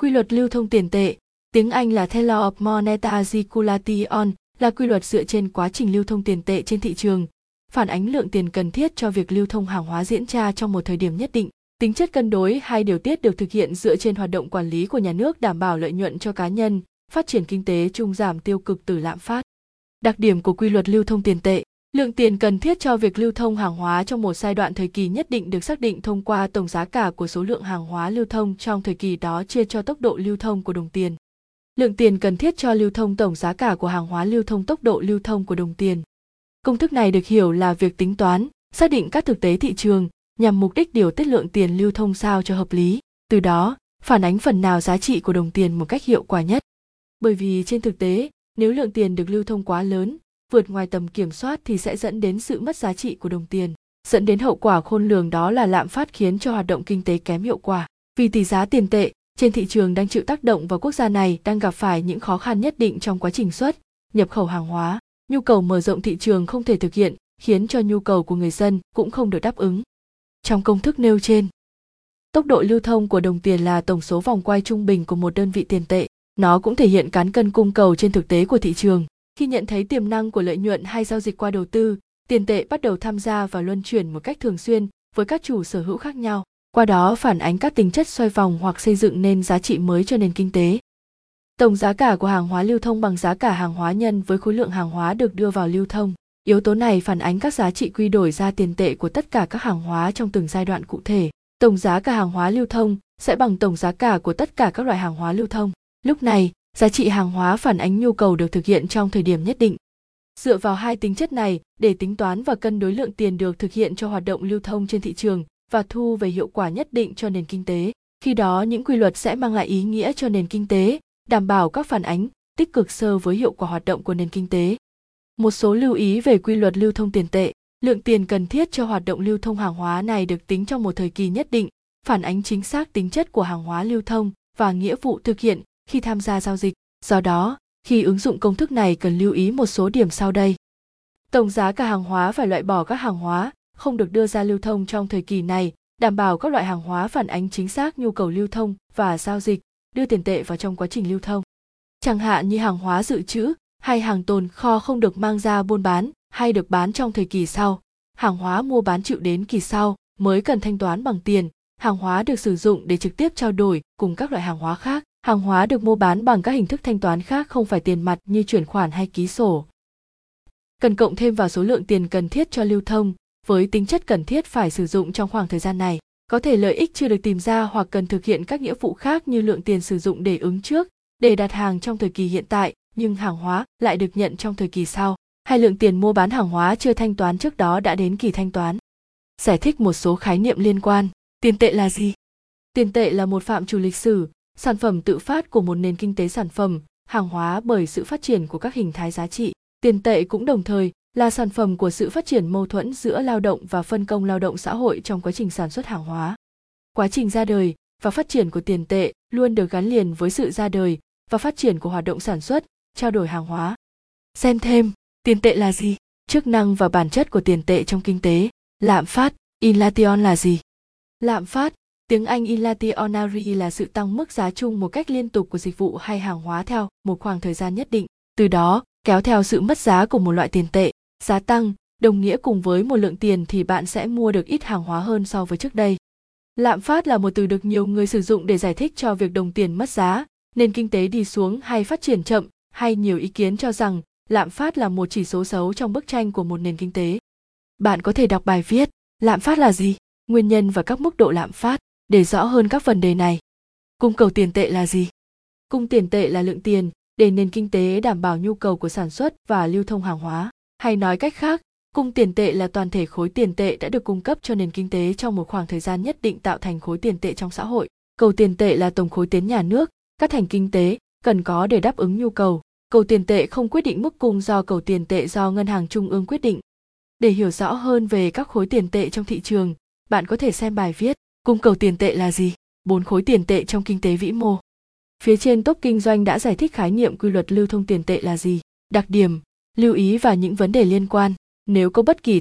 Quy luật lưu thông tiền tệ, tiếng Anh là The Law of Monetary Circulation, là quy luật dựa trên quá trình lưu thông tiền tệ trên thị trường, phản ánh lượng tiền cần thiết cho việc lưu thông hàng hóa diễn ra trong một thời điểm nhất định. Tính chất cân đối hay điều tiết được thực hiện dựa trên hoạt động quản lý của nhà nước đảm bảo lợi nhuận cho cá nhân, phát triển kinh tế chung giảm tiêu cực từ lạm phát. Đặc điểm của quy luật lưu thông tiền tệ Lượng tiền cần thiết cho việc lưu thông hàng hóa trong một giai đoạn thời kỳ nhất định được xác định thông qua tổng giá cả của số lượng hàng hóa lưu thông trong thời kỳ đó chia cho tốc độ lưu thông của đồng tiền. Lượng tiền cần thiết cho lưu thông tổng giá cả của hàng hóa lưu thông tốc độ lưu thông của đồng tiền. Công thức này được hiểu là việc tính toán, xác định các thực tế thị trường nhằm mục đích điều tiết lượng tiền lưu thông sao cho hợp lý, từ đó phản ánh phần nào giá trị của đồng tiền một cách hiệu quả nhất. Bởi vì trên thực tế, nếu lượng tiền được lưu thông quá lớn, vượt ngoài tầm kiểm soát thì sẽ dẫn đến sự mất giá trị của đồng tiền. Dẫn đến hậu quả khôn lường đó là lạm phát khiến cho hoạt động kinh tế kém hiệu quả. Vì tỷ giá tiền tệ, trên thị trường đang chịu tác động và quốc gia này đang gặp phải những khó khăn nhất định trong quá trình xuất, nhập khẩu hàng hóa. Nhu cầu mở rộng thị trường không thể thực hiện, khiến cho nhu cầu của người dân cũng không được đáp ứng. Trong công thức nêu trên, tốc độ lưu thông của đồng tiền là tổng số vòng quay trung bình của một đơn vị tiền tệ. Nó cũng thể hiện cán cân cung cầu trên thực tế của thị trường khi nhận thấy tiềm năng của lợi nhuận hay giao dịch qua đầu tư, tiền tệ bắt đầu tham gia và luân chuyển một cách thường xuyên với các chủ sở hữu khác nhau, qua đó phản ánh các tính chất xoay vòng hoặc xây dựng nên giá trị mới cho nền kinh tế. Tổng giá cả của hàng hóa lưu thông bằng giá cả hàng hóa nhân với khối lượng hàng hóa được đưa vào lưu thông. Yếu tố này phản ánh các giá trị quy đổi ra tiền tệ của tất cả các hàng hóa trong từng giai đoạn cụ thể. Tổng giá cả hàng hóa lưu thông sẽ bằng tổng giá cả của tất cả các loại hàng hóa lưu thông. Lúc này giá trị hàng hóa phản ánh nhu cầu được thực hiện trong thời điểm nhất định. Dựa vào hai tính chất này, để tính toán và cân đối lượng tiền được thực hiện cho hoạt động lưu thông trên thị trường và thu về hiệu quả nhất định cho nền kinh tế. Khi đó, những quy luật sẽ mang lại ý nghĩa cho nền kinh tế, đảm bảo các phản ánh tích cực sơ với hiệu quả hoạt động của nền kinh tế. Một số lưu ý về quy luật lưu thông tiền tệ. Lượng tiền cần thiết cho hoạt động lưu thông hàng hóa này được tính trong một thời kỳ nhất định, phản ánh chính xác tính chất của hàng hóa lưu thông và nghĩa vụ thực hiện khi tham gia giao dịch. Do đó, khi ứng dụng công thức này cần lưu ý một số điểm sau đây. Tổng giá cả hàng hóa phải loại bỏ các hàng hóa không được đưa ra lưu thông trong thời kỳ này, đảm bảo các loại hàng hóa phản ánh chính xác nhu cầu lưu thông và giao dịch, đưa tiền tệ vào trong quá trình lưu thông. Chẳng hạn như hàng hóa dự trữ hay hàng tồn kho không được mang ra buôn bán hay được bán trong thời kỳ sau. Hàng hóa mua bán chịu đến kỳ sau mới cần thanh toán bằng tiền, hàng hóa được sử dụng để trực tiếp trao đổi cùng các loại hàng hóa khác hàng hóa được mua bán bằng các hình thức thanh toán khác không phải tiền mặt như chuyển khoản hay ký sổ. Cần cộng thêm vào số lượng tiền cần thiết cho lưu thông, với tính chất cần thiết phải sử dụng trong khoảng thời gian này. Có thể lợi ích chưa được tìm ra hoặc cần thực hiện các nghĩa vụ khác như lượng tiền sử dụng để ứng trước, để đặt hàng trong thời kỳ hiện tại, nhưng hàng hóa lại được nhận trong thời kỳ sau, hay lượng tiền mua bán hàng hóa chưa thanh toán trước đó đã đến kỳ thanh toán. Giải thích một số khái niệm liên quan. Tiền tệ là gì? Tiền tệ là một phạm trù lịch sử, sản phẩm tự phát của một nền kinh tế sản phẩm, hàng hóa bởi sự phát triển của các hình thái giá trị. Tiền tệ cũng đồng thời là sản phẩm của sự phát triển mâu thuẫn giữa lao động và phân công lao động xã hội trong quá trình sản xuất hàng hóa. Quá trình ra đời và phát triển của tiền tệ luôn được gắn liền với sự ra đời và phát triển của hoạt động sản xuất, trao đổi hàng hóa. Xem thêm, tiền tệ là gì? Chức năng và bản chất của tiền tệ trong kinh tế. Lạm phát inflation là gì? Lạm phát Tiếng Anh inflationary là sự tăng mức giá chung một cách liên tục của dịch vụ hay hàng hóa theo một khoảng thời gian nhất định, từ đó kéo theo sự mất giá của một loại tiền tệ. Giá tăng đồng nghĩa cùng với một lượng tiền thì bạn sẽ mua được ít hàng hóa hơn so với trước đây. Lạm phát là một từ được nhiều người sử dụng để giải thích cho việc đồng tiền mất giá, nền kinh tế đi xuống hay phát triển chậm, hay nhiều ý kiến cho rằng lạm phát là một chỉ số xấu trong bức tranh của một nền kinh tế. Bạn có thể đọc bài viết Lạm phát là gì? Nguyên nhân và các mức độ lạm phát để rõ hơn các vấn đề này. Cung cầu tiền tệ là gì? Cung tiền tệ là lượng tiền để nền kinh tế đảm bảo nhu cầu của sản xuất và lưu thông hàng hóa. Hay nói cách khác, cung tiền tệ là toàn thể khối tiền tệ đã được cung cấp cho nền kinh tế trong một khoảng thời gian nhất định tạo thành khối tiền tệ trong xã hội. Cầu tiền tệ là tổng khối tiền nhà nước, các thành kinh tế cần có để đáp ứng nhu cầu. Cầu tiền tệ không quyết định mức cung do cầu tiền tệ do ngân hàng trung ương quyết định. Để hiểu rõ hơn về các khối tiền tệ trong thị trường, bạn có thể xem bài viết cung cầu tiền tệ là gì? Bốn khối tiền tệ trong kinh tế vĩ mô. Phía trên top kinh doanh đã giải thích khái niệm quy luật lưu thông tiền tệ là gì, đặc điểm, lưu ý và những vấn đề liên quan. Nếu có bất kỳ